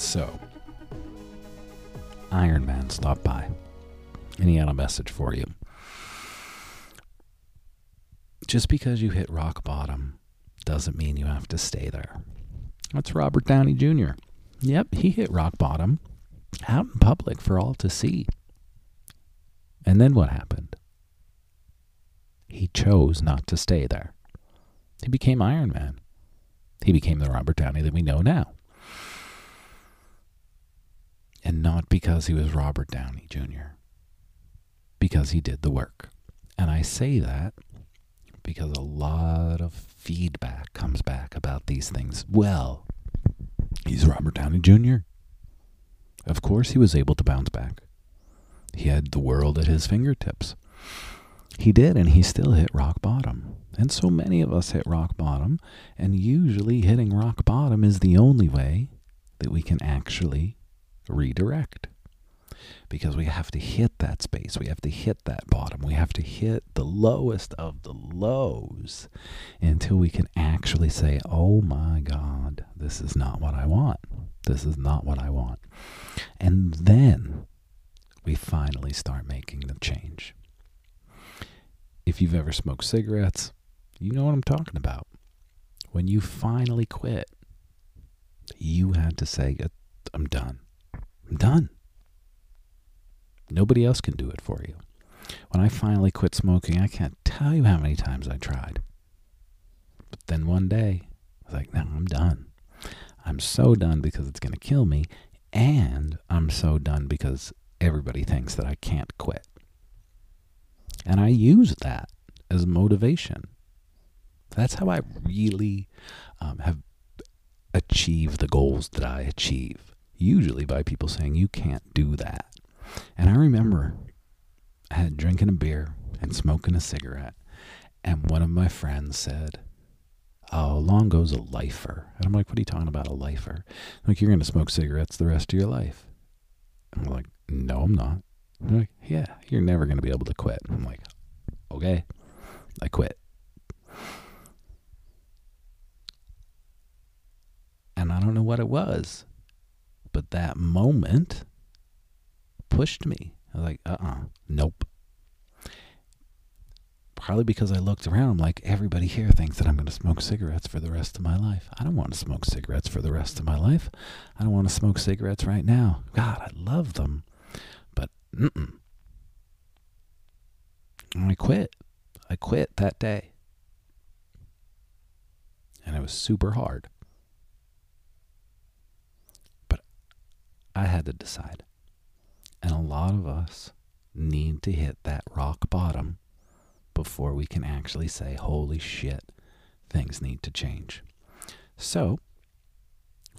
So Iron Man stopped by and he had a message for you. Just because you hit rock bottom doesn't mean you have to stay there. That's Robert Downey Jr. Yep, he hit rock bottom out in public for all to see. And then what happened? He chose not to stay there. He became Iron Man. He became the Robert Downey that we know now. Not because he was Robert Downey Jr., because he did the work. And I say that because a lot of feedback comes back about these things. Well, he's Robert Downey Jr. Of course, he was able to bounce back. He had the world at his fingertips. He did, and he still hit rock bottom. And so many of us hit rock bottom, and usually hitting rock bottom is the only way that we can actually redirect. Because we have to hit that space, we have to hit that bottom, we have to hit the lowest of the lows until we can actually say, oh my God, this is not what I want. This is not what I want. And then we finally start making the change. If you've ever smoked cigarettes, you know what I'm talking about. When you finally quit, you had to say, I'm done. I'm done. Nobody else can do it for you. When I finally quit smoking, I can't tell you how many times I tried. But then one day, I was like, no, I'm done. I'm so done because it's going to kill me. And I'm so done because everybody thinks that I can't quit. And I use that as motivation. That's how I really um, have achieved the goals that I achieve. Usually by people saying, you can't do that. And I remember I had drinking a beer and smoking a cigarette. And one of my friends said, Oh, Longo's a lifer. And I'm like, What are you talking about, a lifer? I'm Like, you're going to smoke cigarettes the rest of your life. I'm like, No, I'm not. I'm like, Yeah, you're never going to be able to quit. I'm like, Okay, I quit. And I don't know what it was, but that moment pushed me. I was like, uh uh-uh, uh, nope. Probably because I looked around, I'm like, everybody here thinks that I'm going to smoke cigarettes for the rest of my life. I don't want to smoke cigarettes for the rest of my life. I don't want to smoke cigarettes right now. God, I love them. But, mm-mm. I quit. I quit that day. And it was super hard. I had to decide. And a lot of us need to hit that rock bottom before we can actually say, holy shit, things need to change. So,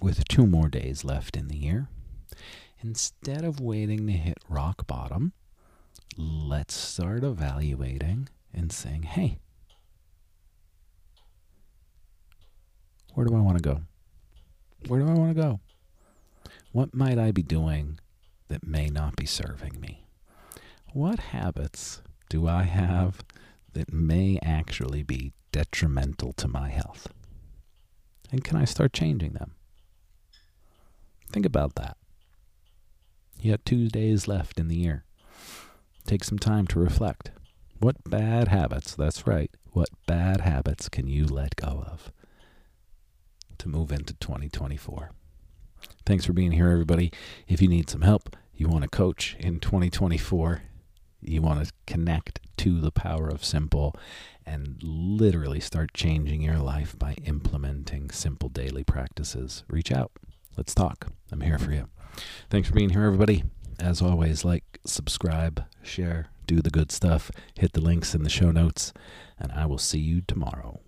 with two more days left in the year, instead of waiting to hit rock bottom, let's start evaluating and saying, hey, where do I want to go? Where do I want to go? What might I be doing that may not be serving me? What habits do I have that may actually be detrimental to my health? And can I start changing them? Think about that. You have two days left in the year. Take some time to reflect. What bad habits, that's right, what bad habits can you let go of to move into 2024? Thanks for being here, everybody. If you need some help, you want to coach in 2024, you want to connect to the power of simple and literally start changing your life by implementing simple daily practices, reach out. Let's talk. I'm here for you. Thanks for being here, everybody. As always, like, subscribe, share, do the good stuff, hit the links in the show notes, and I will see you tomorrow.